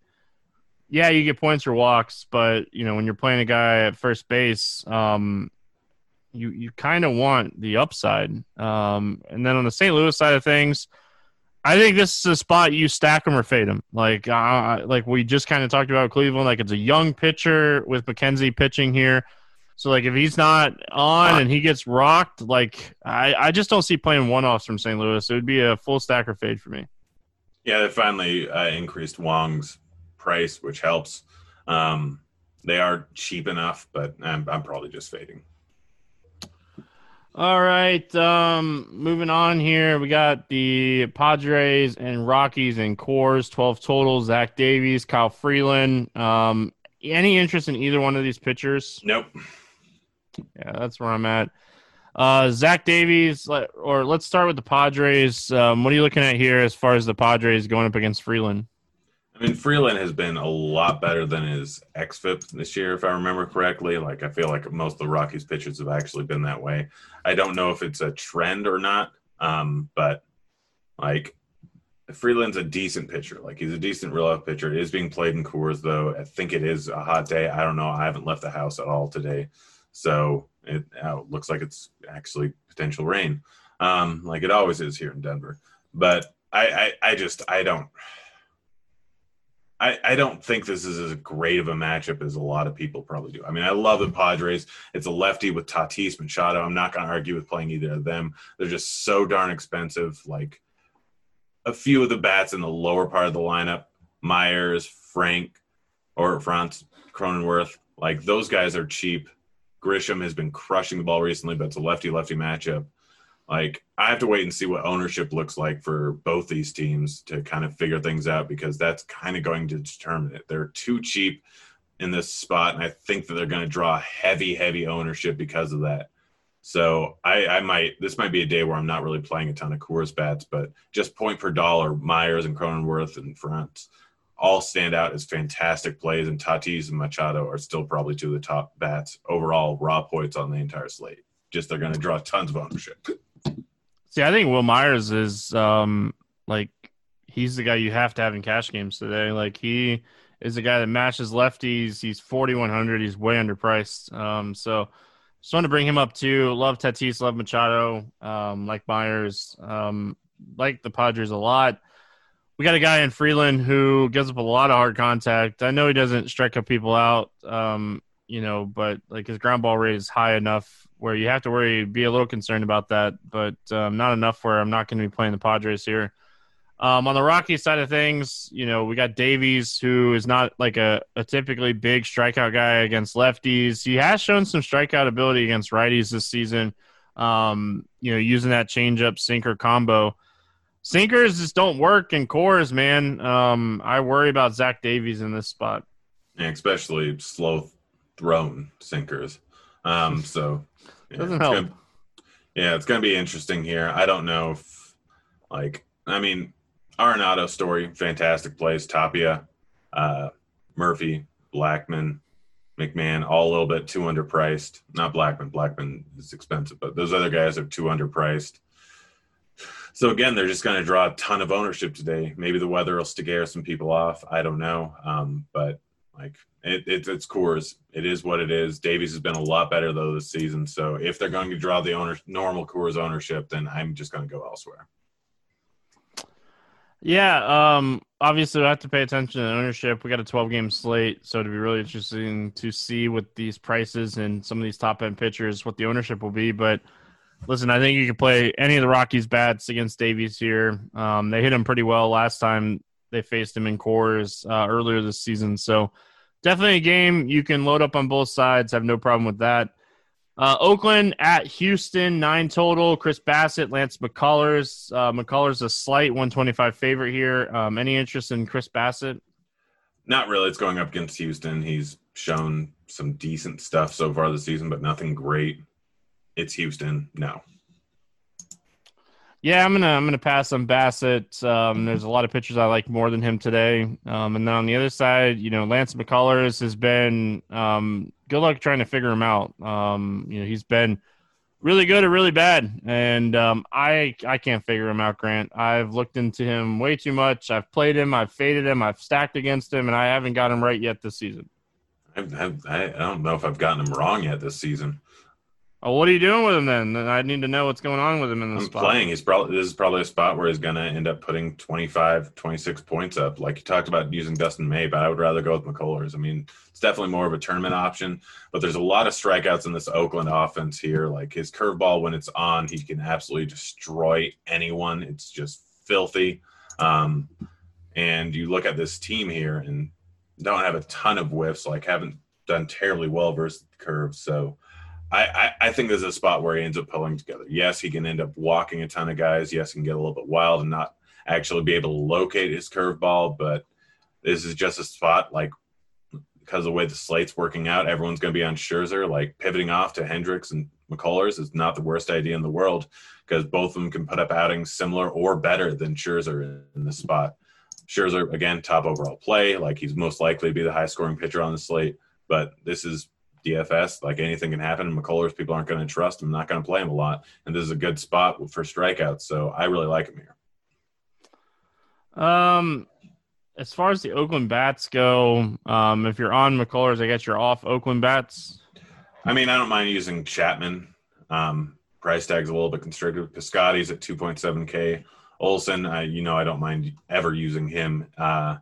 A: yeah, you get points for walks, but you know when you're playing a guy at first base, um, you you kind of want the upside. Um, and then on the St. Louis side of things I think this is a spot you stack them or fade them. Like, uh, like we just kind of talked about Cleveland. Like, it's a young pitcher with McKenzie pitching here. So, like, if he's not on and he gets rocked, like, I, I just don't see playing one offs from St. Louis. It would be a full stack or fade for me.
B: Yeah, they finally uh, increased Wong's price, which helps. Um, they are cheap enough, but I'm, I'm probably just fading.
A: All right. Um, moving on here, we got the Padres and Rockies and Coors, 12 total. Zach Davies, Kyle Freeland. Um, any interest in either one of these pitchers?
B: Nope.
A: Yeah, that's where I'm at. Uh, Zach Davies, or let's start with the Padres. Um, what are you looking at here as far as the Padres going up against Freeland?
B: I mean, Freeland has been a lot better than his xFIP this year, if I remember correctly. Like, I feel like most of the Rockies pitchers have actually been that way. I don't know if it's a trend or not, um, but like Freeland's a decent pitcher. Like, he's a decent real pitcher. It is being played in Coors, though. I think it is a hot day. I don't know. I haven't left the house at all today, so it uh, looks like it's actually potential rain, um, like it always is here in Denver. But I, I, I just, I don't. I, I don't think this is as great of a matchup as a lot of people probably do. I mean, I love the Padres. It's a lefty with Tatis Machado. I'm not going to argue with playing either of them. They're just so darn expensive. Like a few of the bats in the lower part of the lineup, Myers, Frank, or Franz Cronenworth, like those guys are cheap. Grisham has been crushing the ball recently, but it's a lefty lefty matchup. Like I have to wait and see what ownership looks like for both these teams to kind of figure things out because that's kind of going to determine it. They're too cheap in this spot, and I think that they're going to draw heavy, heavy ownership because of that. So I, I might this might be a day where I'm not really playing a ton of Coors bats, but just point per dollar, Myers and Cronenworth and Front all stand out as fantastic plays, and Tatis and Machado are still probably two of the top bats overall raw points on the entire slate. Just they're going to draw tons of ownership.
A: See, I think Wil Myers is um like he's the guy you have to have in cash games today. Like he is the guy that matches lefties. He's forty one hundred. He's way underpriced. Um, so just want to bring him up too. Love Tatis, love Machado, um, like Myers, um, like the Padres a lot. We got a guy in Freeland who gives up a lot of hard contact. I know he doesn't strike up people out, um, you know, but like his ground ball rate is high enough where you have to worry, be a little concerned about that, but um, not enough where I'm not going to be playing the Padres here. Um, on the Rocky side of things, you know, we got Davies, who is not like a, a typically big strikeout guy against lefties. He has shown some strikeout ability against righties this season, um, you know, using that changeup sinker combo. Sinkers just don't work in Coors, man. Um, I worry about Zach Davies in this spot.
B: Yeah, especially slow thrown sinkers. Um, so
A: yeah, doesn't help.
B: Gonna, yeah, it's gonna be interesting here. I don't know if, like, I mean, Arenado Story, fantastic plays. Tapia, uh, Murphy, Blackmon, McMahon, all a little bit too underpriced. Not Blackmon. Blackmon is expensive, but those other guys are too underpriced. So again, they're just going to draw a ton of ownership today. Maybe the weather will scare some people off. I don't know. Um, but like it, it, it's Coors. It is what it is. Davies has been a lot better though this season. So if they're going to draw the owner normal Coors ownership, then I'm just going to go elsewhere.
A: Yeah, um, obviously we have to pay attention to ownership. We got a 12 game slate, so it'd be really interesting to see what these prices and some of these top end pitchers, what the ownership will be. But listen, I think you can play any of the Rockies bats against Davies here. Um, they hit him pretty well last time they faced him in Coors uh, earlier this season, so definitely a game you can load up on both sides. Have no problem with that. Uh, Oakland at Houston, nine total. Chris Bassitt, Lance McCullers. Uh, McCullers a slight 125 favorite here. Um, any interest in Chris Bassitt?
B: Not really. It's going up against Houston. He's shown some decent stuff so far this season, but nothing great. It's Houston. No.
A: Yeah, I'm gonna I'm gonna pass on Bassitt. Um, there's a lot of pitchers I like more than him today. Um, and then on the other side, you know, Lance McCullers has been um, good luck trying to figure him out. Um, you know, he's been really good or really bad, and um, I I can't figure him out. Grant, I've looked into him way too much. I've played him, I've faded him, I've stacked against him, and I haven't got him right yet this season.
B: I, I, I don't know if I've gotten him wrong yet this season.
A: Oh, what are you doing with him then? I need to know what's going on with him in this
B: I'm spot. playing. He's probably this is probably a spot where he's going to end up putting 25, 26 points up. Like you talked about using Dustin May, but I would rather go with McCullers. I mean, it's definitely more of a tournament option, but there's a lot of strikeouts in this Oakland offense here. Like his curveball, when it's on, he can absolutely destroy anyone. It's just filthy. Um, and you look at this team here and don't have a ton of whiffs. Like haven't done terribly well versus the curve. So I, I, think there's a spot where he ends up pulling together. Yes, he can end up walking a ton of guys. Yes, he can get a little bit wild and not actually be able to locate his curveball. But this is just a spot like because of the way the slate's working out, everyone's going to be on Scherzer. Like pivoting off to Hendricks and McCullers is not the worst idea in the world because both of them can put up outings similar or better than Scherzer in this spot. Scherzer again, top overall play. Like he's most likely to be the high scoring pitcher on the slate. But this is DFS, like anything can happen. McCullers, people aren't going to trust him, not going to play him a lot. And this is a good spot for strikeouts. So I really like him here.
A: Um, as far as the Oakland bats go, um, if you're on McCullers, I guess you're off Oakland bats.
B: I mean, I don't mind using Chapman. Um, price tag's a little bit constricted. Piscotty's at 2.7K. Olson, uh, you know, I don't mind ever using him. Uh,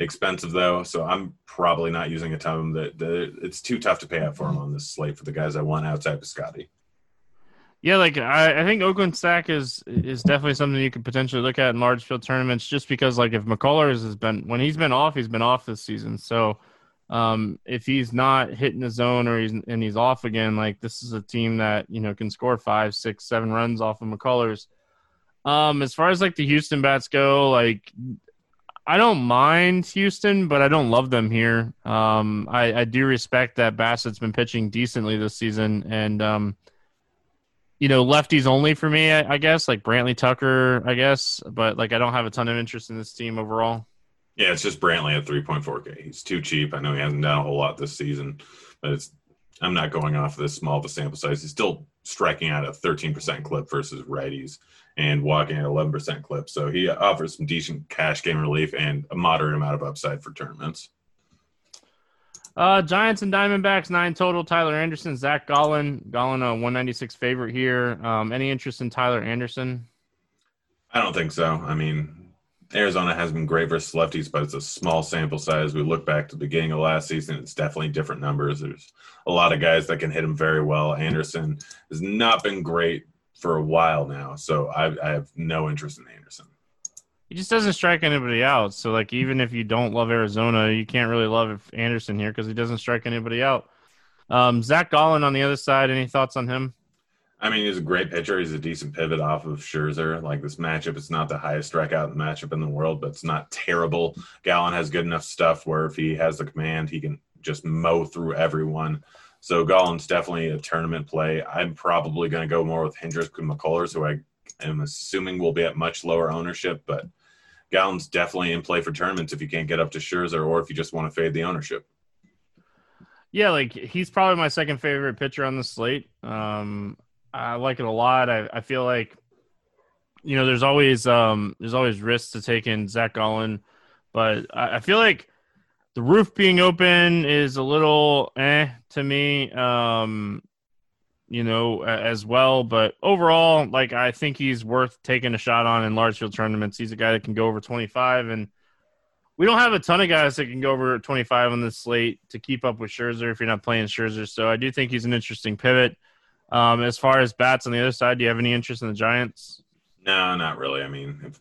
B: expensive though, so I'm probably not using a ton of them. That, it's too tough to pay up for them on this slate for the guys I want outside of Scotty.
A: Yeah, like I, I think Oakland stack is is definitely something you could potentially look at in large field tournaments, just because like if McCullers has been when he's been off, he's been off this season. So um, if he's not hitting the zone or he's and he's off again, like this is a team that you know can score five, six, seven runs off of McCullers. Um, as far as like the Houston bats go, like I don't mind Houston, but I don't love them here. Um, I, I do respect that Bassitt's been pitching decently this season, and um, you know, lefties only for me, I, I, guess, like Brantley Tucker, I guess, but like I don't have a ton of interest in this team overall.
B: Yeah, it's just Brantley at 3.4K. He's too cheap. I know he hasn't done a whole lot this season, but it's I'm not going off this small of a sample size. He's still striking out a 13% clip versus righties and walking at 11% clip. So he offers some decent cash game relief and a moderate amount of upside for tournaments.
A: Uh, Giants and Diamondbacks nine total. Tyler Anderson, Zach Gallen, Gallen a one ninety six favorite here. Um, any interest in Tyler Anderson?
B: I don't think so. I mean, Arizona has been great versus lefties, but it's a small sample size. We look back to the beginning of last season; it's definitely different numbers. There's a lot of guys that can hit him very well. Anderson has not been great for a while now, so I, I have no interest in Anderson
A: he just doesn't strike anybody out. So like even if you don't love Arizona, you can't really love Anderson here because he doesn't strike anybody out. Um, Zach Gallen on the other side. Any thoughts on him?
B: I mean, he's a great pitcher. He's a decent pivot off of Scherzer. Like this matchup, it's not the highest strikeout matchup in the world, but it's not terrible. Gallen has good enough stuff where if he has the command, he can just mow through everyone. So Gallen's definitely a tournament play. I'm probably going to go more with Hendricks and McCullers, who I am assuming will be at much lower ownership, but Gallen's definitely in play for tournaments if you can't get up to Scherzer or if you just want to fade the ownership.
A: Yeah, like he's probably my second favorite pitcher on the slate. Um, I like it a lot. I, I feel like, you know, there's always um, there's always risks to take in Zach Gallen, but I, I feel like the roof being open is a little eh to me. Um, you know, as well. But overall, like I think he's worth taking a shot on in large field tournaments. He's a guy that can go over 25, and we don't have a ton of guys that can go over 25 on this slate to keep up with Scherzer if you're not playing Scherzer. So I do think he's an interesting pivot. Um, as far as bats on the other side, do you have any interest in the Giants?
B: No, not really. I mean,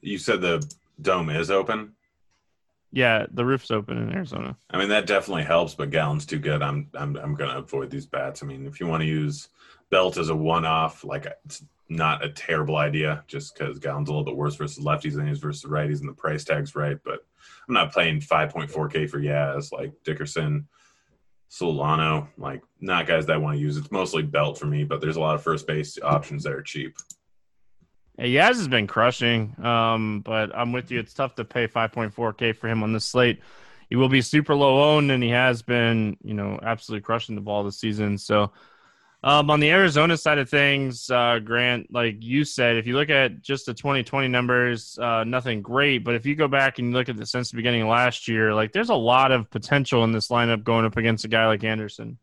B: you said the dome is open.
A: Yeah, the roof's open in Arizona.
B: I mean that definitely helps, but Gallen's too good. I'm I'm I'm gonna avoid these bats. I mean, if you want to use Belt as a one-off, like it's not a terrible idea, just because Gallen's a little bit worse versus lefties than he is versus righties, and the price tag's right. But I'm not playing 5.4K for Yaz like Dickerson, Solano, like not guys that I want to use. It's mostly Belt for me, but there's a lot of first base options that are cheap.
A: Yeah, Yaz has been crushing, um, but I'm with you. It's tough to pay 5.4K for him on this slate. He will be super low owned, and he has been, you know, absolutely crushing the ball this season. So, um, on the Arizona side of things, uh, Grant, like you said, if you look at just the 2020 numbers, uh, nothing great. But if you go back and you look at the since the beginning last year, like there's a lot of potential in this lineup going up against a guy like Anderson.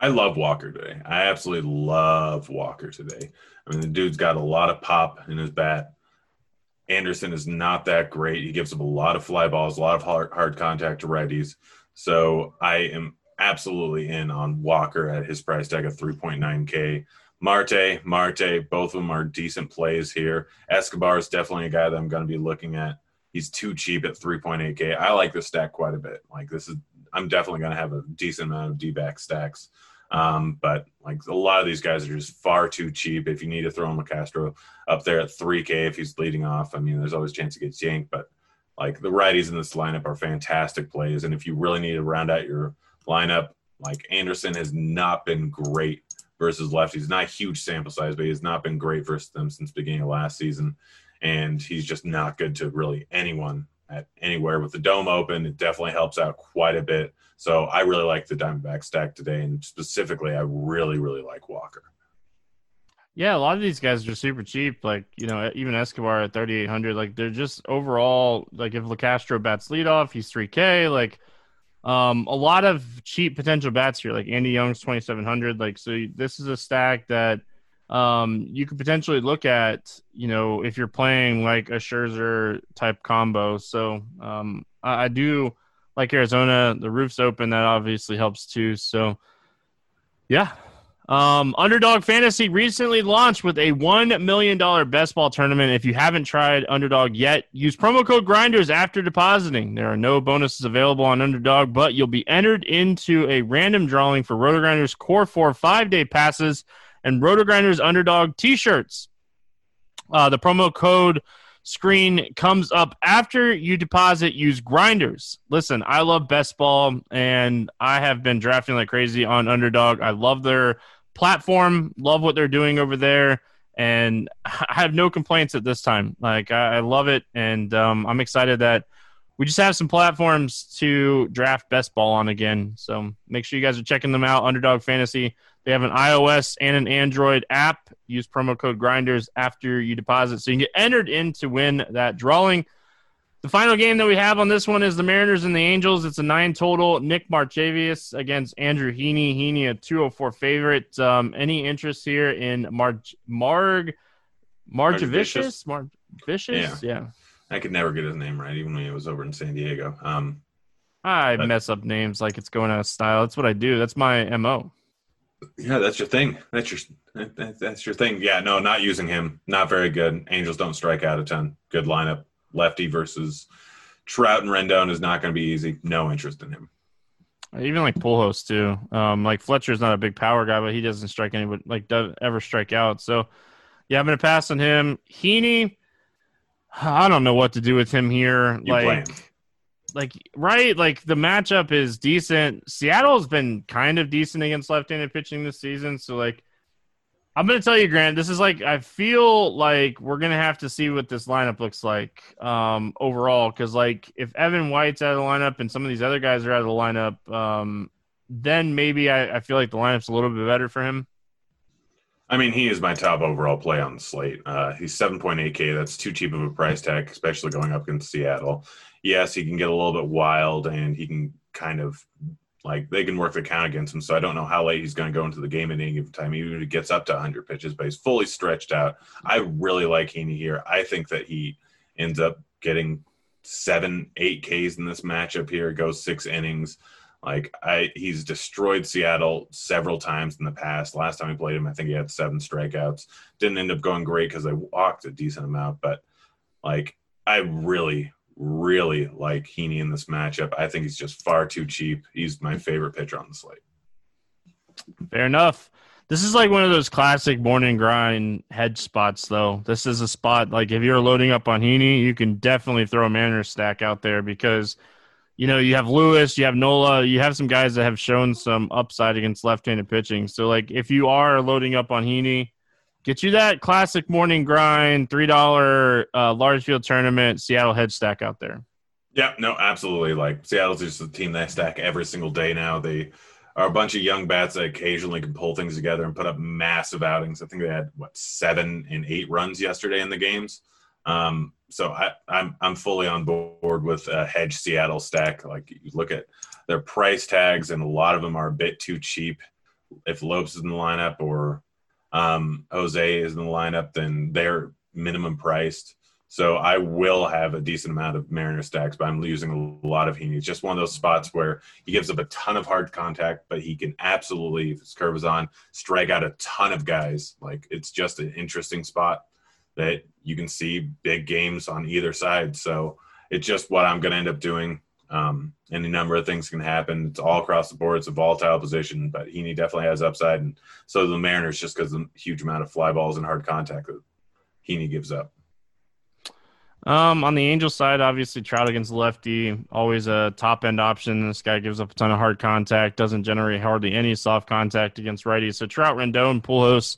B: I love Walker today. I absolutely love Walker today. I mean, the dude's got a lot of pop in his bat. Anderson is not that great. He gives up a lot of fly balls, a lot of hard, hard contact to righties. So I am absolutely in on Walker at his price tag of 3.9K. Marte, Marte, both of them are decent plays here. Escobar is definitely a guy that I'm going to be looking at. He's too cheap at 3.8K. I like the stack quite a bit. Like this is, I'm definitely going to have a decent amount of D-back stacks. Um, but like a lot of these guys are just far too cheap. If you need to throw Castro up there at 3K if he's leading off, I mean, there's always a chance he gets yanked. But like the righties in this lineup are fantastic plays. And if you really need to round out your lineup, like Anderson has not been great versus lefties. Not huge sample size, but he's not been great versus them since the beginning of last season. And he's just not good to really anyone at anywhere. With the dome open, it definitely helps out quite a bit. So I really like the Diamondback stack today, and specifically, I really, really like Walker.
A: Yeah, a lot of these guys are super cheap. Like you know, even Escobar at thirty eight hundred. Like they're just overall like if Locastro bats lead off, he's three K. Like um, a lot of cheap potential bats here. Like Andy Young's twenty seven hundred. Like so, this is a stack that um, you could potentially look at. You know, if you're playing like a Scherzer type combo. So um, I do like Arizona. The roof's open. That obviously helps too. So, yeah. Um, Underdog Fantasy recently launched with a $1 million best ball tournament. If you haven't tried Underdog yet, use promo code Grinders after depositing. There are no bonuses available on Underdog, but you'll be entered into a random drawing for Roto Grinders Core 4 five day passes and Roto Grinders Underdog t shirts. Uh, the promo code screen comes up after you deposit. Use grinders. Listen, I love best ball, and I have been drafting like crazy on Underdog. I love their platform, love what they're doing over there, and I have no complaints at this time. Like I, I love it, and um, I'm excited that we just have some platforms to draft best ball on again. So make sure you guys are checking them out. Underdog Fantasy. They have an iOS and an Android app. Use promo code Grinders after you deposit, so you can get entered in to win that drawing. The final game that we have on this one is the Mariners and the Angels. It's a nine total. Nick Marchavius against Andrew Heaney. Heaney, a 204 favorite. Um, any interest here in Mar- Marg Margevicius? Margevicius? Yeah. yeah.
B: I could never get his name right, even when he was over in San Diego. Um,
A: I but, mess up names like it's going out of style. That's what I do. That's my mo.
B: Yeah, that's your thing. That's your that's your thing. Yeah, no, not using him. Not very good. Angels don't strike out a ton. Good lineup. Lefty versus Trout and Rendon is not going to be easy. No interest in him.
A: Even like Pujols too. Um, like Fletcher's not a big power guy, but he doesn't strike anybody like does ever strike out. So yeah, I'm gonna pass on him. Heaney, I don't know what to do with him here. You like, like right, like the matchup is decent. Seattle's been kind of decent against left-handed pitching this season, so like. I'm gonna tell you, Grant. This is like I feel like we're gonna have to see what this lineup looks like um, overall. Because like if Evan White's out of the lineup and some of these other guys are out of the lineup, um, then maybe I, I, feel like the lineup's a little bit better for him.
B: I mean, he is my top overall play on the slate. Uh, he's 7.8K. That's too cheap of a price tag, especially going up against Seattle. Yes, he can get a little bit wild and he can kind of like they can work the count against him. So I don't know how late he's going to go into the game at any given time, even if he gets up to 100 pitches, but he's fully stretched out. I really like Heaney here. I think that he ends up getting seven, eight Ks in this matchup here, goes six innings. Like I, he's destroyed Seattle several times in the past. Last time we played him, I think he had seven strikeouts. Didn't end up going great because I walked a decent amount, but like I really, really like Heaney in this matchup. I think he's just far too cheap. He's my favorite pitcher on the slate.
A: Fair enough. This is like one of those classic morning grind hedge spots, though. This is a spot like if you're loading up on Heaney, you can definitely throw a Mariner stack out there because – you know, you have Lewis, you have Nola, you have some guys that have shown some upside against left-handed pitching. So, like, if you are loading up on Heaney, get you that classic morning grind, three dollar uh, large field tournament, Seattle head stack out there.
B: Yeah, no, absolutely. Like Seattle's just a team that stack every single day now. They are a bunch of young bats that occasionally can pull things together and put up massive outings. I think they had what seven and eight runs yesterday in the games. Um, so I, I'm I'm fully on board with a hedge Seattle stack. Like you look at their price tags, and a lot of them are a bit too cheap. If Lopes is in the lineup or um, Jose is in the lineup, then they're minimum priced. So I will have a decent amount of Mariner stacks, but I'm using a lot of Heaney. It's just one of those spots where he gives up a ton of hard contact, but he can absolutely, if his curve is on, strike out a ton of guys. Like it's just an interesting spot that you can see big games on either side. So it's just what I'm going to end up doing. Um, any number of things can happen. It's all across the board. It's a volatile position, but Heaney definitely has upside. And so the Mariners, just because the huge amount of fly balls and hard contact that Heaney gives up.
A: Um, on the Angel side, obviously Trout against lefty, always a top end option. This guy gives up a ton of hard contact, doesn't generate hardly any soft contact against righties. So Trout, Rendon, Pujols,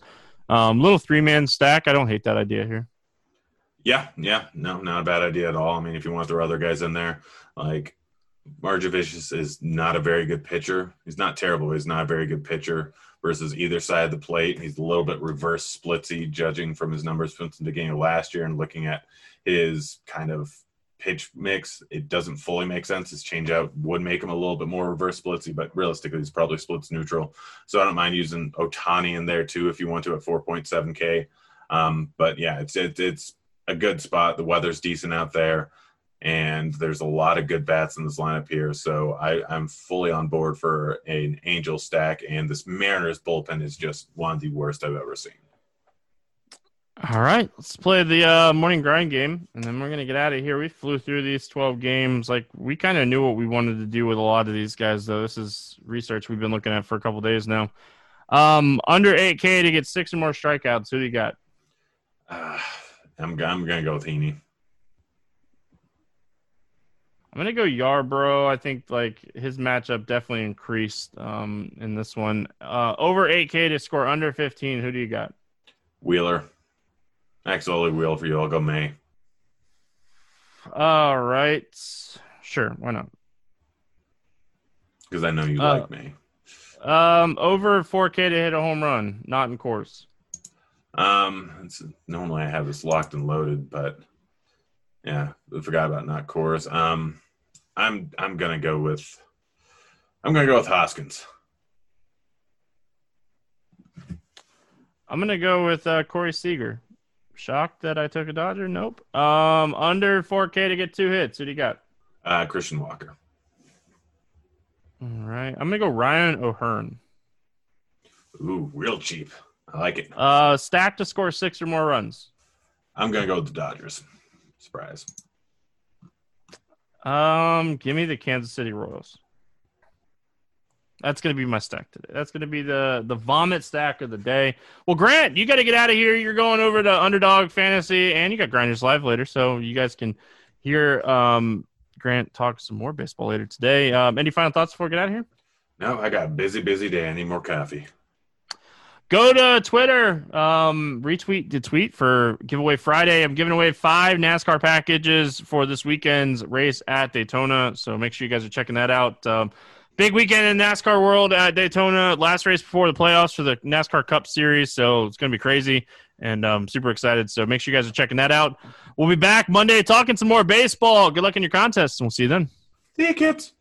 A: um, little three man stack. I don't hate that idea here.
B: Yeah, yeah, no, not a bad idea at all. I mean, if you want to throw other guys in there, like Margevicius is not a very good pitcher. He's not terrible. He's not a very good pitcher versus either side of the plate. He's a little bit reverse splitsy, judging from his numbers since the beginning of last year and looking at his kind of pitch mix. It doesn't fully make sense. His changeout would make him a little bit more reverse splitsy, but realistically, he's probably splits neutral. So I don't mind using Ohtani in there too if you want to at 4.7K. Um, but yeah, it's it, it's a good spot. The weather's decent out there. and there's a lot of good bats in this lineup here. So I, I'm fully on board for an Angel stack, and this Mariners bullpen is just one of the worst I've ever seen.
A: All right, let's play the uh, morning grind game, and then we're gonna get out of here. We flew through these twelve games, like we kind of knew what we wanted to do with a lot of these guys. Though this is research we've been looking at for a couple days now. Um, under eight K to get six or more strikeouts. Who do you got?
B: Uh, I'm I'm gonna go with Heaney.
A: I'm gonna go Yarbrough. I think like his matchup definitely increased um, in this one. Uh, over 8K to score under 15. Who do you got?
B: Wheeler. Actually, Wheel for you. I'll go May.
A: All right. Sure. Why not?
B: Because I know you uh, like May.
A: Um, over 4K to hit a home run, not in Coors.
B: Um, normally I have this locked and loaded, but yeah, I forgot about not Coors. Um, I'm I'm gonna go with I'm gonna go with Hoskins.
A: I'm gonna go with uh, Corey Seager. Shocked that I took a Dodger? Nope. Um, under 4K to get two hits. Who do you got?
B: Uh, Christian Walker.
A: All right, I'm gonna go Ryan O'Hearn.
B: Ooh, real cheap. I like it.
A: Uh, stack to score six or more runs.
B: I'm gonna go with the Dodgers. Surprise.
A: Um, give me the Kansas City Royals. That's gonna be my stack today. That's gonna be the the vomit stack of the day. Well, Grant, you got to get out of here. You're going over to Underdog Fantasy, and you got Grinders Live later, so you guys can hear um, Grant talk some more baseball later today. Um, any final thoughts before we get out of here?
B: No, I got a busy, busy day. I need more coffee.
A: Go to Twitter, um, retweet the tweet for giveaway Friday. I'm giving away five NASCAR packages for this weekend's race at Daytona. So make sure you guys are checking that out. Um, big weekend in NASCAR world at Daytona. Last race before the playoffs for the NASCAR Cup Series. So it's going to be crazy and I'm um, super excited. So make sure you guys are checking that out. We'll be back Monday talking some more baseball. Good luck in your contests, and we'll see you then.
B: Kids.